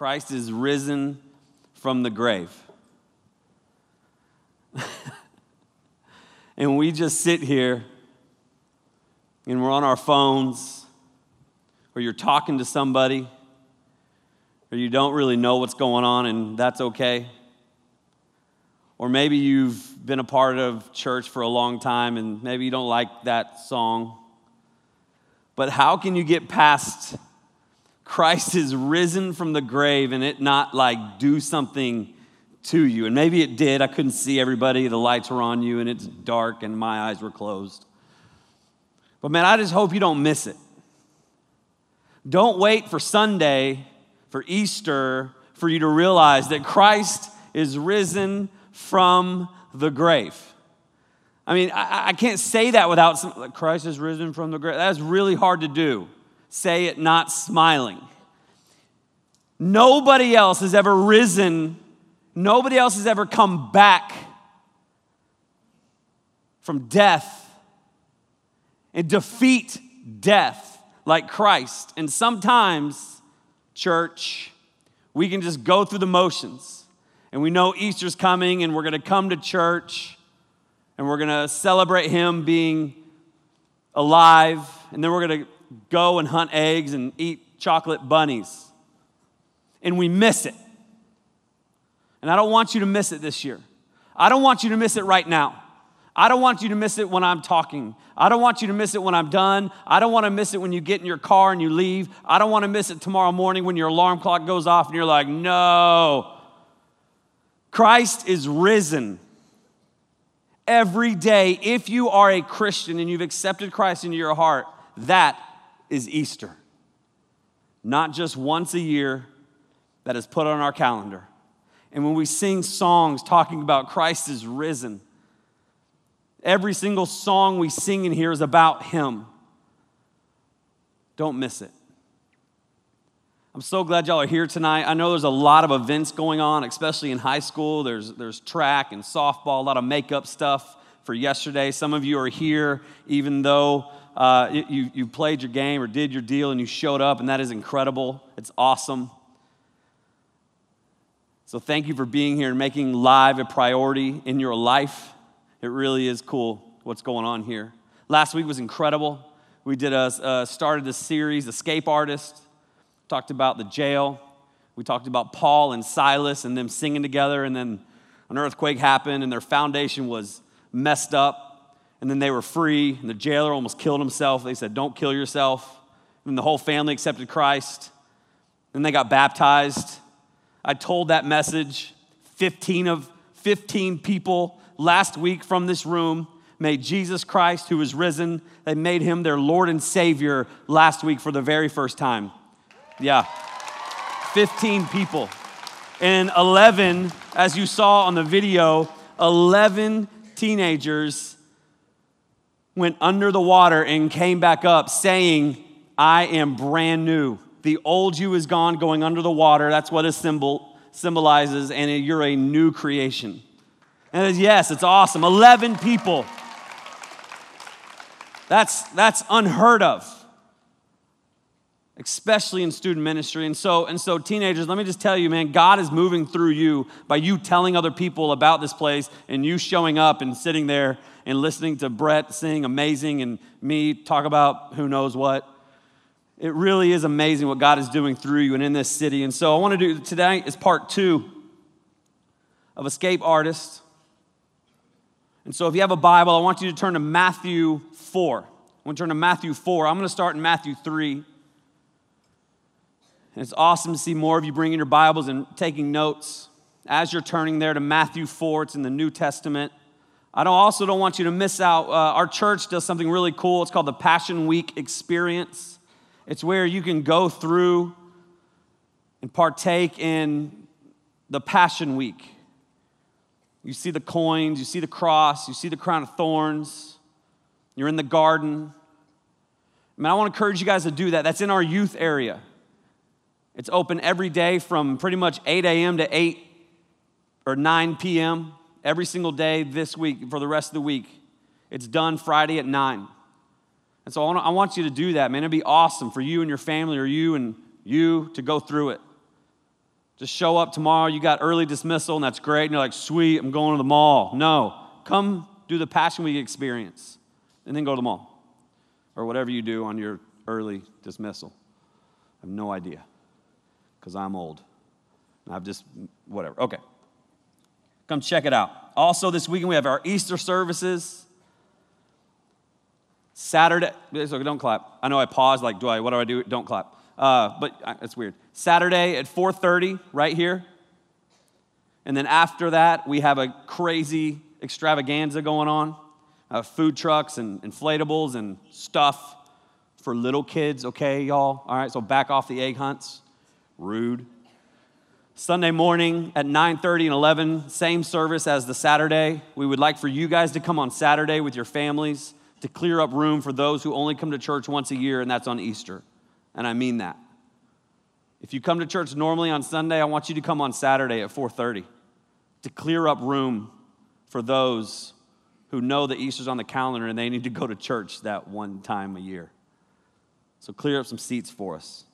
Christ is risen from the grave. and we just sit here and we're on our phones, or you're talking to somebody, or you don't really know what's going on, and that's okay. Or maybe you've been a part of church for a long time and maybe you don't like that song. But how can you get past Christ is risen from the grave and it not like do something to you? And maybe it did. I couldn't see everybody. The lights were on you and it's dark and my eyes were closed. But man, I just hope you don't miss it. Don't wait for Sunday, for Easter, for you to realize that Christ is risen from the grave. I mean, I, I can't say that without some, like, Christ is risen from the grave. That's really hard to do. Say it not smiling. Nobody else has ever risen, nobody else has ever come back from death and defeat death like Christ. And sometimes, church, we can just go through the motions and we know Easter's coming, and we're going to come to church, and we're going to celebrate Him being alive, and then we're going to go and hunt eggs and eat chocolate bunnies. And we miss it. And I don't want you to miss it this year. I don't want you to miss it right now. I don't want you to miss it when I'm talking. I don't want you to miss it when I'm done. I don't want to miss it when you get in your car and you leave. I don't want to miss it tomorrow morning when your alarm clock goes off and you're like, no, Christ is risen. Every day, if you are a Christian and you've accepted Christ into your heart, that is Easter. Not just once a year that is put on our calendar. And when we sing songs talking about Christ is risen, every single song we sing in here is about Him. Don't miss it. I'm so glad y'all are here tonight. I know there's a lot of events going on, especially in high school. There's, there's track and softball, a lot of makeup stuff for yesterday. Some of you are here even though uh, you, you played your game or did your deal and you showed up, and that is incredible. It's awesome. So thank you for being here and making live a priority in your life. It really is cool what's going on here. Last week was incredible. We did a, uh, started a series, Escape Artist talked about the jail. We talked about Paul and Silas and them singing together, and then an earthquake happened, and their foundation was messed up. And then they were free, and the jailer almost killed himself. They said, Don't kill yourself. And the whole family accepted Christ. Then they got baptized. I told that message. 15 of 15 people last week from this room made Jesus Christ, who is risen, they made him their Lord and Savior last week for the very first time. Yeah. 15 people. And 11, as you saw on the video, 11 teenagers went under the water and came back up saying, I am brand new. The old you is gone, going under the water. That's what a symbol symbolizes, and you're a new creation. And yes, it's awesome. 11 people. That's, that's unheard of especially in student ministry. And so, and so, teenagers, let me just tell you, man, God is moving through you by you telling other people about this place and you showing up and sitting there and listening to Brett sing amazing and me talk about who knows what. It really is amazing what God is doing through you and in this city. And so I want to do today is part two of Escape Artist. And so if you have a Bible, I want you to turn to Matthew 4. I want to turn to Matthew 4. I'm going to start in Matthew 3. And it's awesome to see more of you bringing your Bibles and taking notes. As you're turning there to Matthew 4, it's in the New Testament. I don't, also don't want you to miss out. Uh, our church does something really cool. It's called the Passion Week Experience. It's where you can go through and partake in the Passion Week. You see the coins, you see the cross, you see the crown of thorns, you're in the garden. I mean, I want to encourage you guys to do that. That's in our youth area. It's open every day from pretty much 8 a.m. to 8 or 9 p.m. every single day this week for the rest of the week. It's done Friday at 9. And so I want you to do that, man. It'd be awesome for you and your family or you and you to go through it. Just show up tomorrow, you got early dismissal, and that's great. And you're like, sweet, I'm going to the mall. No, come do the Passion Week experience and then go to the mall or whatever you do on your early dismissal. I have no idea because I'm old. And I've just, whatever. Okay. Come check it out. Also, this weekend we have our Easter services. Saturday, so don't clap. I know I paused, like, do I, what do I do? Don't clap. Uh, but uh, it's weird. Saturday at 4.30, right here. And then after that, we have a crazy extravaganza going on. Uh, food trucks and inflatables and stuff for little kids, okay, y'all? All right, so back off the egg hunts. Rude. Sunday morning at 9:30 and 11, same service as the Saturday. We would like for you guys to come on Saturday with your families to clear up room for those who only come to church once a year, and that's on Easter. And I mean that. If you come to church normally on Sunday, I want you to come on Saturday at 4:30 to clear up room for those who know that Easter's on the calendar and they need to go to church that one time a year. So clear up some seats for us,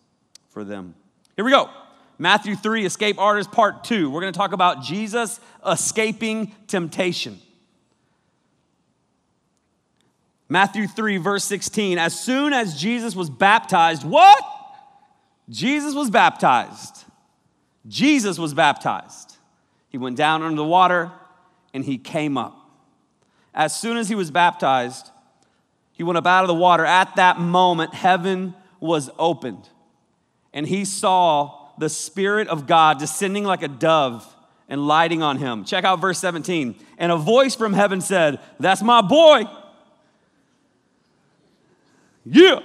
for them. Here we go. Matthew 3, Escape Artist Part 2. We're going to talk about Jesus escaping temptation. Matthew 3, verse 16. As soon as Jesus was baptized, what? Jesus was baptized. Jesus was baptized. He went down under the water and he came up. As soon as he was baptized, he went up out of the water. At that moment, heaven was opened, and he saw the Spirit of God descending like a dove and lighting on him. Check out verse 17. And a voice from heaven said, That's my boy. Yeah.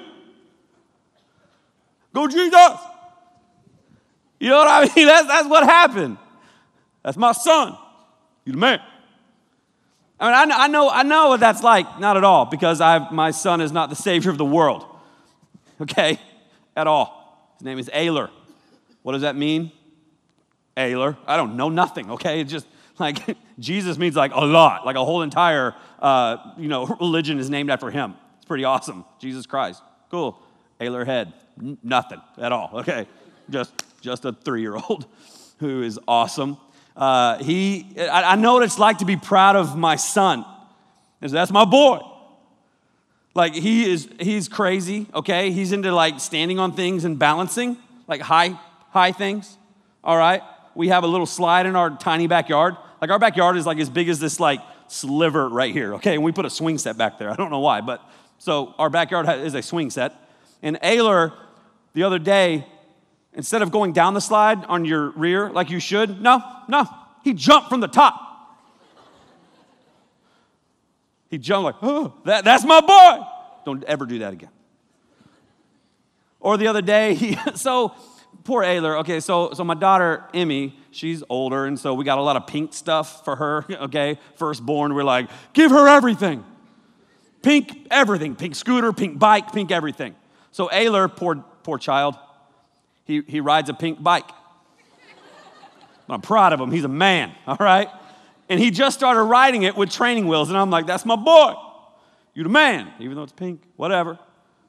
Go, Jesus. You know what I mean? That's, that's what happened. That's my son. You the man. I mean, I know, I know I know what that's like. Not at all, because I, my son is not the savior of the world. Okay? At all. His name is Ayler. What does that mean? Ayler. I don't know nothing, okay? It's just like Jesus means like a lot, like a whole entire, uh, you know, religion is named after him. It's pretty awesome. Jesus Christ. Cool. Ayler head. N- nothing at all, okay? Just, just a three year old who is awesome. Uh, he, I, I know what it's like to be proud of my son. That's my boy. Like he is, he's crazy. Okay, he's into like standing on things and balancing, like high, high things. All right, we have a little slide in our tiny backyard. Like our backyard is like as big as this like sliver right here. Okay, and we put a swing set back there. I don't know why, but so our backyard is a swing set. And Ayler, the other day, Instead of going down the slide on your rear like you should, no, no, he jumped from the top. He jumped like, oh, that, that's my boy. Don't ever do that again. Or the other day, he, so poor Ayler. Okay, so so my daughter Emmy, she's older, and so we got a lot of pink stuff for her. Okay, firstborn, we're like, give her everything, pink everything, pink scooter, pink bike, pink everything. So Ayler, poor poor child, he, he rides a pink bike. I'm proud of him. He's a man, all right? And he just started riding it with training wheels. And I'm like, that's my boy. You the man, even though it's pink, whatever.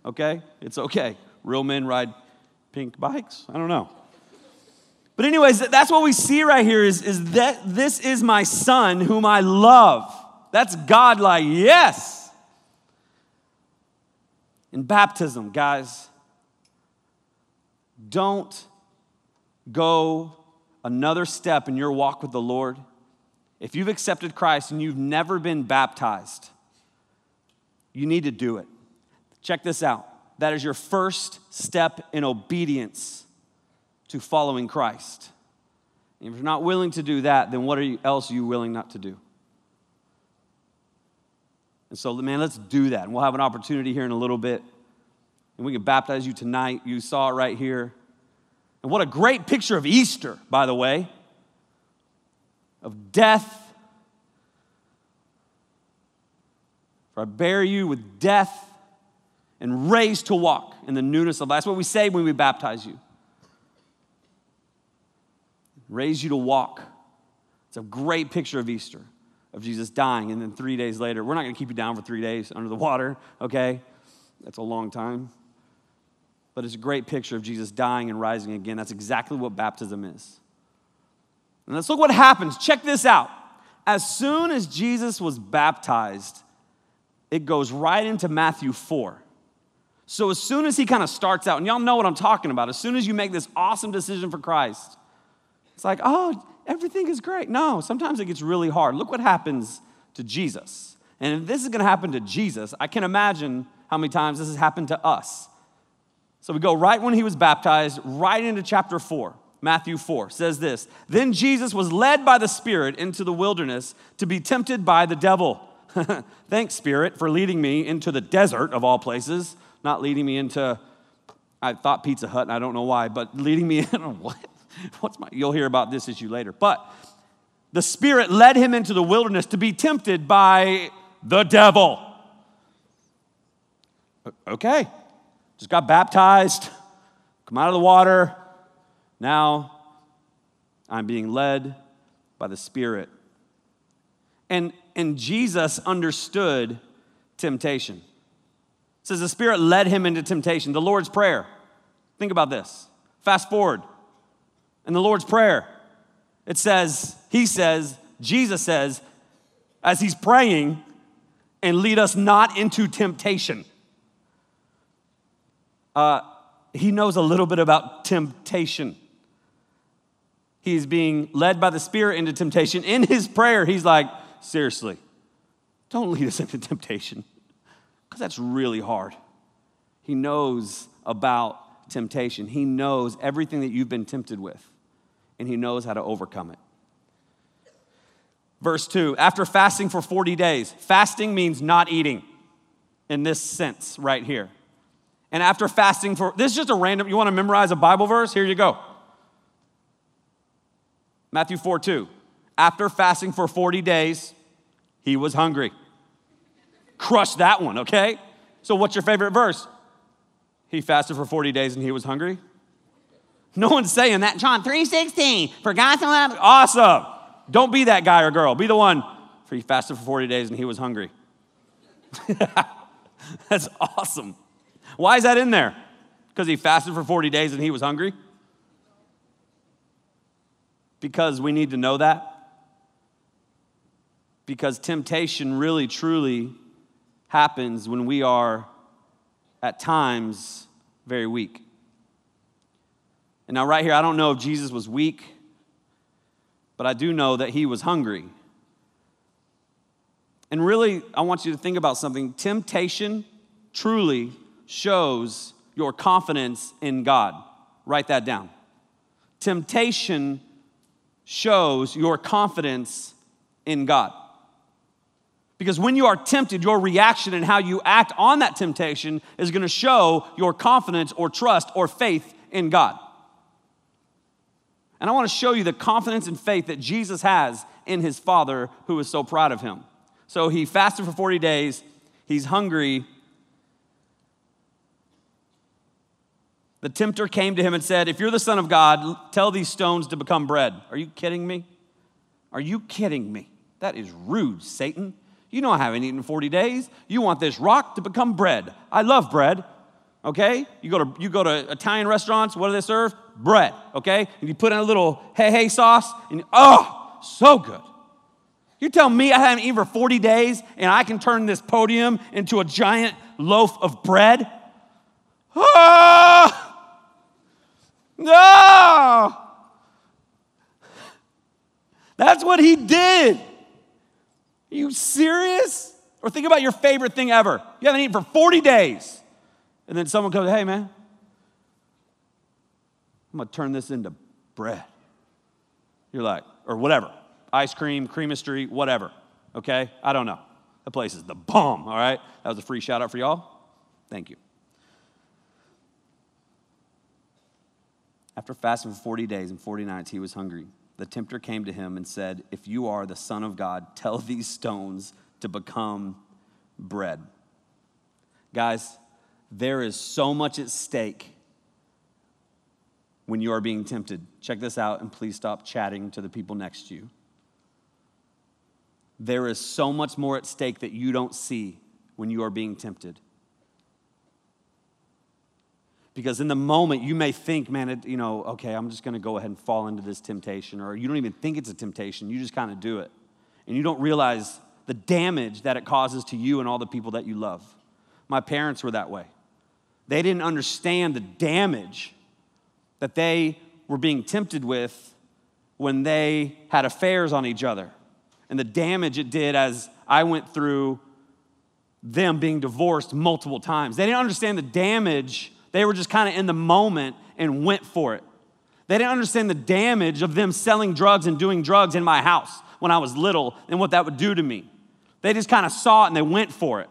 Okay? It's okay. Real men ride pink bikes. I don't know. But, anyways, that's what we see right here is, is that this is my son whom I love. That's God like, yes. In baptism, guys, don't go another step in your walk with the Lord. If you've accepted Christ and you've never been baptized, you need to do it. Check this out. That is your first step in obedience to following Christ. And if you're not willing to do that, then what you, else are you willing not to do? And so, man, let's do that. And we'll have an opportunity here in a little bit and we can baptize you tonight. You saw it right here. And what a great picture of Easter, by the way, of death. For I bear you with death and raised to walk in the newness of life. That's what we say when we baptize you. Raise you to walk. It's a great picture of Easter, of Jesus dying, and then three days later, we're not going to keep you down for three days under the water, okay? That's a long time but it's a great picture of Jesus dying and rising again. That's exactly what baptism is. And let's look what happens. Check this out. As soon as Jesus was baptized, it goes right into Matthew 4. So as soon as he kind of starts out, and y'all know what I'm talking about, as soon as you make this awesome decision for Christ, it's like, oh, everything is great. No, sometimes it gets really hard. Look what happens to Jesus. And if this is going to happen to Jesus, I can imagine how many times this has happened to us. So we go right when he was baptized, right into chapter 4. Matthew 4 says this Then Jesus was led by the Spirit into the wilderness to be tempted by the devil. Thanks, Spirit, for leading me into the desert of all places, not leading me into, I thought Pizza Hut, and I don't know why, but leading me in, what? What's my, you'll hear about this issue later. But the Spirit led him into the wilderness to be tempted by the devil. Okay, just got baptized, come out of the water. Now I'm being led by the Spirit. And, and Jesus understood temptation. It says the Spirit led him into temptation. The Lord's Prayer. Think about this. Fast forward. In the Lord's Prayer, it says, He says, Jesus says, as He's praying, and lead us not into temptation. Uh, he knows a little bit about temptation. He's being led by the Spirit into temptation. In his prayer, he's like, seriously, don't lead us into temptation, because that's really hard. He knows about temptation, he knows everything that you've been tempted with, and he knows how to overcome it. Verse 2 After fasting for 40 days, fasting means not eating in this sense right here. And after fasting for, this is just a random, you want to memorize a Bible verse? Here you go. Matthew 4 2. After fasting for 40 days, he was hungry. Crush that one, okay? So, what's your favorite verse? He fasted for 40 days and he was hungry? No one's saying that. John 3:16. For God so loved. Awesome. Don't be that guy or girl. Be the one. For he fasted for 40 days and he was hungry. That's awesome. Why is that in there? Because he fasted for 40 days and he was hungry? Because we need to know that. Because temptation really, truly happens when we are at times very weak. And now, right here, I don't know if Jesus was weak but I do know that he was hungry. And really, I want you to think about something. Temptation truly shows your confidence in God. Write that down. Temptation shows your confidence in God. Because when you are tempted, your reaction and how you act on that temptation is going to show your confidence or trust or faith in God. And I want to show you the confidence and faith that Jesus has in his Father who is so proud of him. So he fasted for 40 days, he's hungry. The tempter came to him and said, If you're the Son of God, tell these stones to become bread. Are you kidding me? Are you kidding me? That is rude, Satan. You know I haven't eaten 40 days. You want this rock to become bread. I love bread okay? You go to, you go to Italian restaurants, what do they serve? Bread, okay? And you put in a little hey hey sauce, and oh, so good. You tell me I haven't eaten for 40 days and I can turn this podium into a giant loaf of bread? Oh, no! That's what he did. Are you serious? Or think about your favorite thing ever. You haven't eaten for 40 days. And then someone comes, hey, man, I'm going to turn this into bread. You're like, or whatever, ice cream, creamistry, whatever. Okay? I don't know. The place is the bomb, all right? That was a free shout out for y'all. Thank you. After fasting for 40 days and 40 nights, he was hungry. The tempter came to him and said, If you are the Son of God, tell these stones to become bread. Guys, there is so much at stake when you are being tempted. Check this out, and please stop chatting to the people next to you. There is so much more at stake that you don't see when you are being tempted. Because in the moment, you may think, man, it, you know, okay, I'm just going to go ahead and fall into this temptation. Or you don't even think it's a temptation, you just kind of do it. And you don't realize the damage that it causes to you and all the people that you love. My parents were that way. They didn't understand the damage that they were being tempted with when they had affairs on each other and the damage it did as I went through them being divorced multiple times. They didn't understand the damage. They were just kind of in the moment and went for it. They didn't understand the damage of them selling drugs and doing drugs in my house when I was little and what that would do to me. They just kind of saw it and they went for it.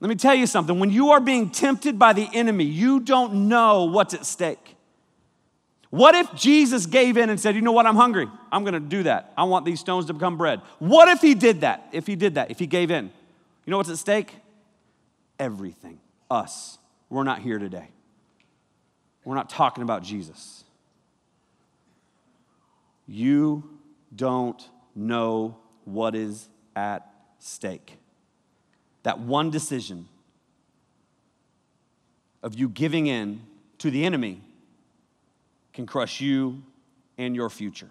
Let me tell you something. When you are being tempted by the enemy, you don't know what's at stake. What if Jesus gave in and said, You know what? I'm hungry. I'm going to do that. I want these stones to become bread. What if he did that? If he did that, if he gave in, you know what's at stake? Everything. Us. We're not here today. We're not talking about Jesus. You don't know what is at stake. That one decision of you giving in to the enemy can crush you and your future.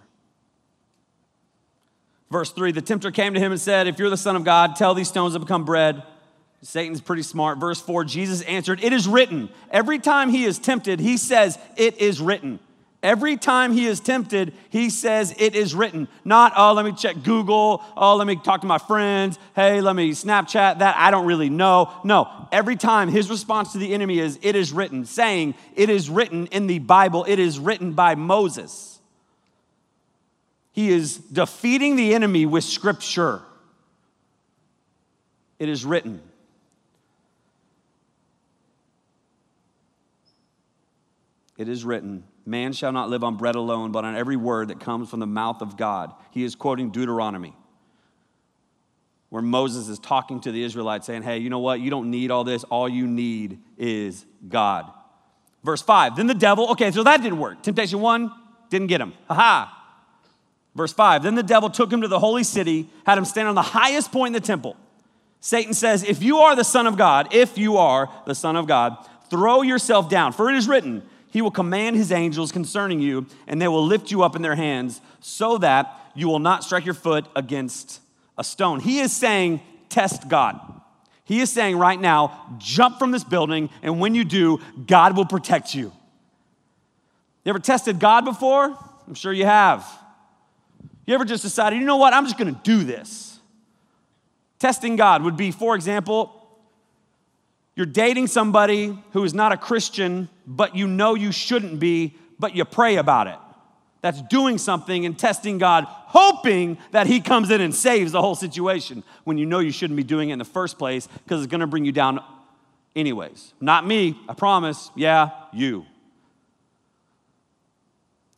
Verse 3 The tempter came to him and said, If you're the Son of God, tell these stones to become bread. Satan's pretty smart. Verse 4 Jesus answered, It is written. Every time he is tempted, he says, It is written. Every time he is tempted, he says, It is written. Not, oh, let me check Google. Oh, let me talk to my friends. Hey, let me Snapchat that. I don't really know. No, every time his response to the enemy is, It is written, saying, It is written in the Bible. It is written by Moses. He is defeating the enemy with scripture. It is written. It is written. Man shall not live on bread alone, but on every word that comes from the mouth of God. He is quoting Deuteronomy, where Moses is talking to the Israelites, saying, Hey, you know what? You don't need all this. All you need is God. Verse 5 Then the devil, okay, so that didn't work. Temptation one, didn't get him. Ha ha. Verse 5 Then the devil took him to the holy city, had him stand on the highest point in the temple. Satan says, If you are the Son of God, if you are the Son of God, throw yourself down, for it is written, he will command his angels concerning you, and they will lift you up in their hands so that you will not strike your foot against a stone. He is saying, test God. He is saying right now, jump from this building, and when you do, God will protect you. You ever tested God before? I'm sure you have. You ever just decided, you know what, I'm just gonna do this? Testing God would be, for example, you're dating somebody who is not a Christian, but you know you shouldn't be, but you pray about it. That's doing something and testing God, hoping that He comes in and saves the whole situation when you know you shouldn't be doing it in the first place because it's gonna bring you down anyways. Not me, I promise. Yeah, you.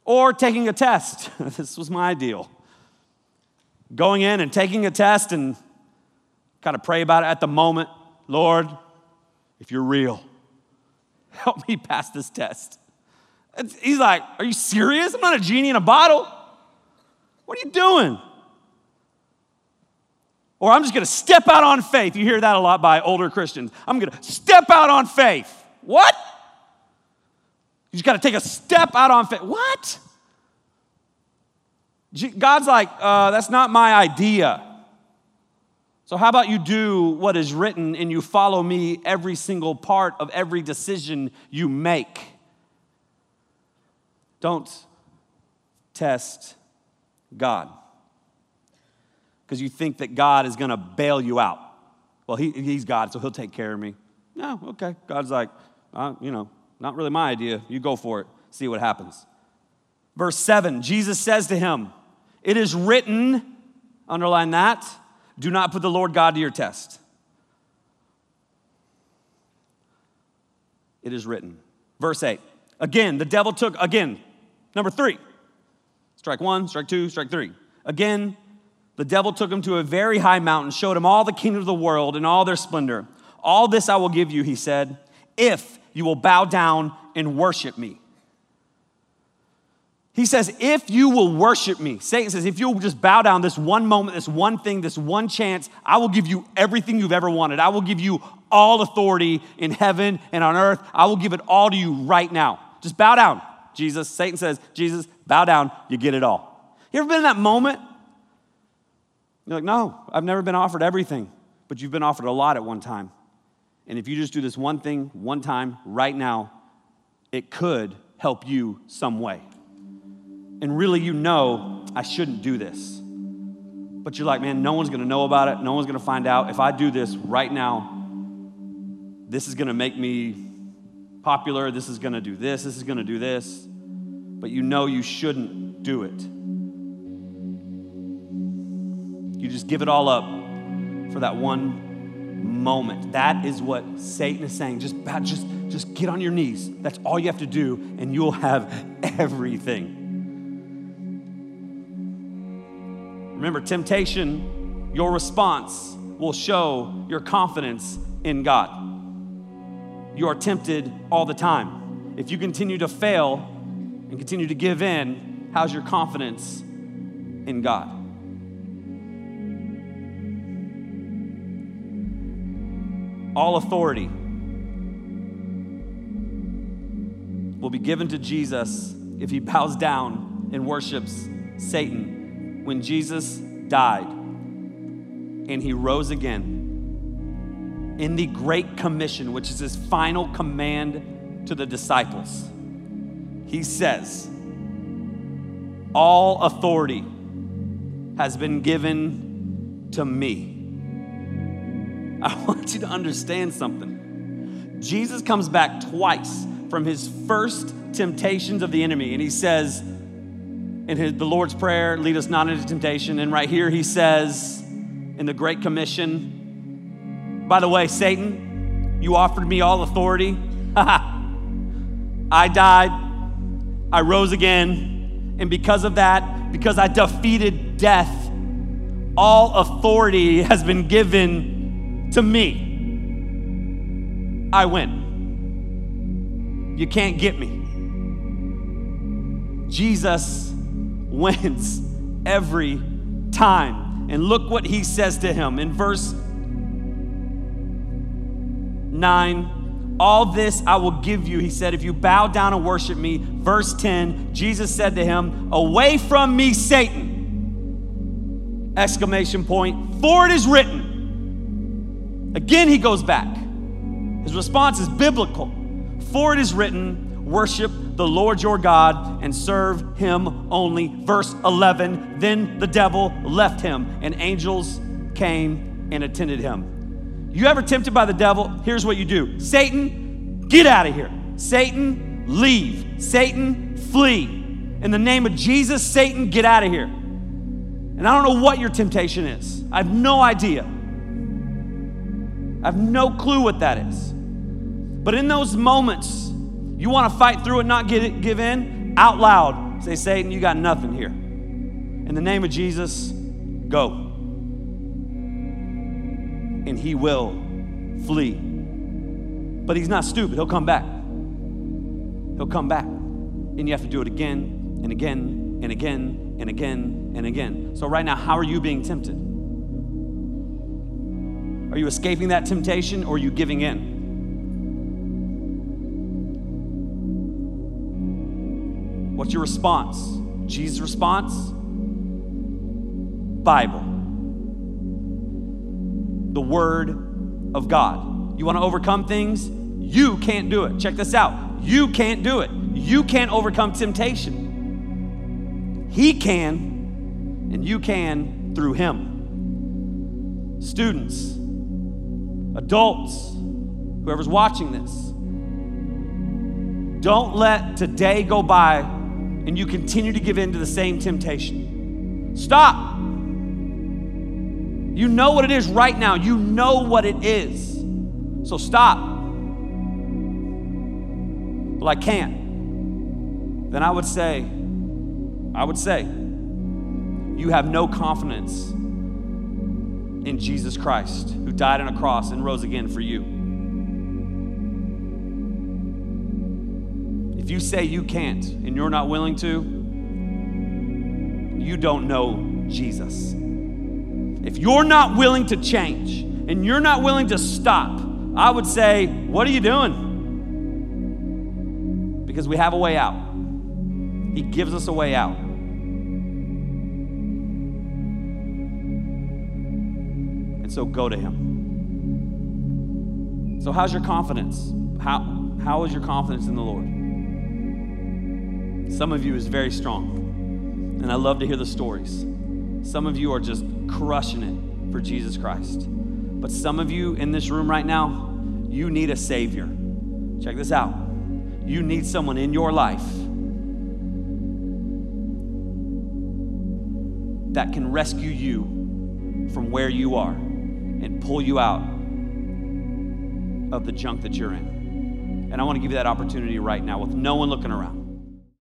Or taking a test. this was my deal. Going in and taking a test and kind of pray about it at the moment. Lord, if you're real, help me pass this test. He's like, Are you serious? I'm not a genie in a bottle. What are you doing? Or I'm just gonna step out on faith. You hear that a lot by older Christians. I'm gonna step out on faith. What? You just gotta take a step out on faith. What? God's like, uh, That's not my idea. So, how about you do what is written and you follow me every single part of every decision you make? Don't test God because you think that God is going to bail you out. Well, he, he's God, so he'll take care of me. No, okay. God's like, uh, you know, not really my idea. You go for it, see what happens. Verse 7 Jesus says to him, It is written, underline that do not put the Lord God to your test. It is written. Verse 8. Again, the devil took, again, number three. Strike one, strike two, strike three. Again, the devil took him to a very high mountain, showed him all the kingdoms of the world and all their splendor. All this I will give you, he said, if you will bow down and worship me. He says, if you will worship me, Satan says, if you'll just bow down this one moment, this one thing, this one chance, I will give you everything you've ever wanted. I will give you all authority in heaven and on earth. I will give it all to you right now. Just bow down, Jesus. Satan says, Jesus, bow down, you get it all. You ever been in that moment? You're like, no, I've never been offered everything, but you've been offered a lot at one time. And if you just do this one thing one time right now, it could help you some way. And really, you know, I shouldn't do this. But you're like, man, no one's gonna know about it. No one's gonna find out. If I do this right now, this is gonna make me popular. This is gonna do this. This is gonna do this. But you know you shouldn't do it. You just give it all up for that one moment. That is what Satan is saying. Just, just, just get on your knees. That's all you have to do, and you'll have everything. Remember, temptation, your response will show your confidence in God. You are tempted all the time. If you continue to fail and continue to give in, how's your confidence in God? All authority will be given to Jesus if he bows down and worships Satan. When Jesus died and he rose again in the Great Commission, which is his final command to the disciples, he says, All authority has been given to me. I want you to understand something. Jesus comes back twice from his first temptations of the enemy, and he says in his, the Lord's Prayer, lead us not into temptation. And right here, he says in the Great Commission, by the way, Satan, you offered me all authority. I died, I rose again, and because of that, because I defeated death, all authority has been given to me, I win. You can't get me. Jesus wins every time. And look what he says to him in verse 9. All this I will give you, he said, if you bow down and worship me. Verse 10, Jesus said to him, Away from me, Satan! Exclamation point, for it is written. Again, he goes back. His response is biblical. For it is written, worship the Lord your God and serve him only. Verse 11 Then the devil left him, and angels came and attended him. You ever tempted by the devil? Here's what you do Satan, get out of here. Satan, leave. Satan, flee. In the name of Jesus, Satan, get out of here. And I don't know what your temptation is, I have no idea. I have no clue what that is. But in those moments, you want to fight through it, not get it, give in, out loud. Say, Satan, you got nothing here. In the name of Jesus, go. And he will flee. But he's not stupid. He'll come back. He'll come back. And you have to do it again and again and again and again and again. So, right now, how are you being tempted? Are you escaping that temptation or are you giving in? What's your response? Jesus' response? Bible. The Word of God. You want to overcome things? You can't do it. Check this out. You can't do it. You can't overcome temptation. He can, and you can through Him. Students, Adults, whoever's watching this, don't let today go by and you continue to give in to the same temptation. Stop. You know what it is right now. You know what it is. So stop. Well, I can't. Then I would say, I would say, you have no confidence in Jesus Christ, who died on a cross and rose again for you. You say you can't and you're not willing to, you don't know Jesus. If you're not willing to change and you're not willing to stop, I would say, What are you doing? Because we have a way out. He gives us a way out. And so go to Him. So, how's your confidence? How, how is your confidence in the Lord? Some of you is very strong. And I love to hear the stories. Some of you are just crushing it for Jesus Christ. But some of you in this room right now, you need a Savior. Check this out. You need someone in your life that can rescue you from where you are and pull you out of the junk that you're in. And I want to give you that opportunity right now with no one looking around.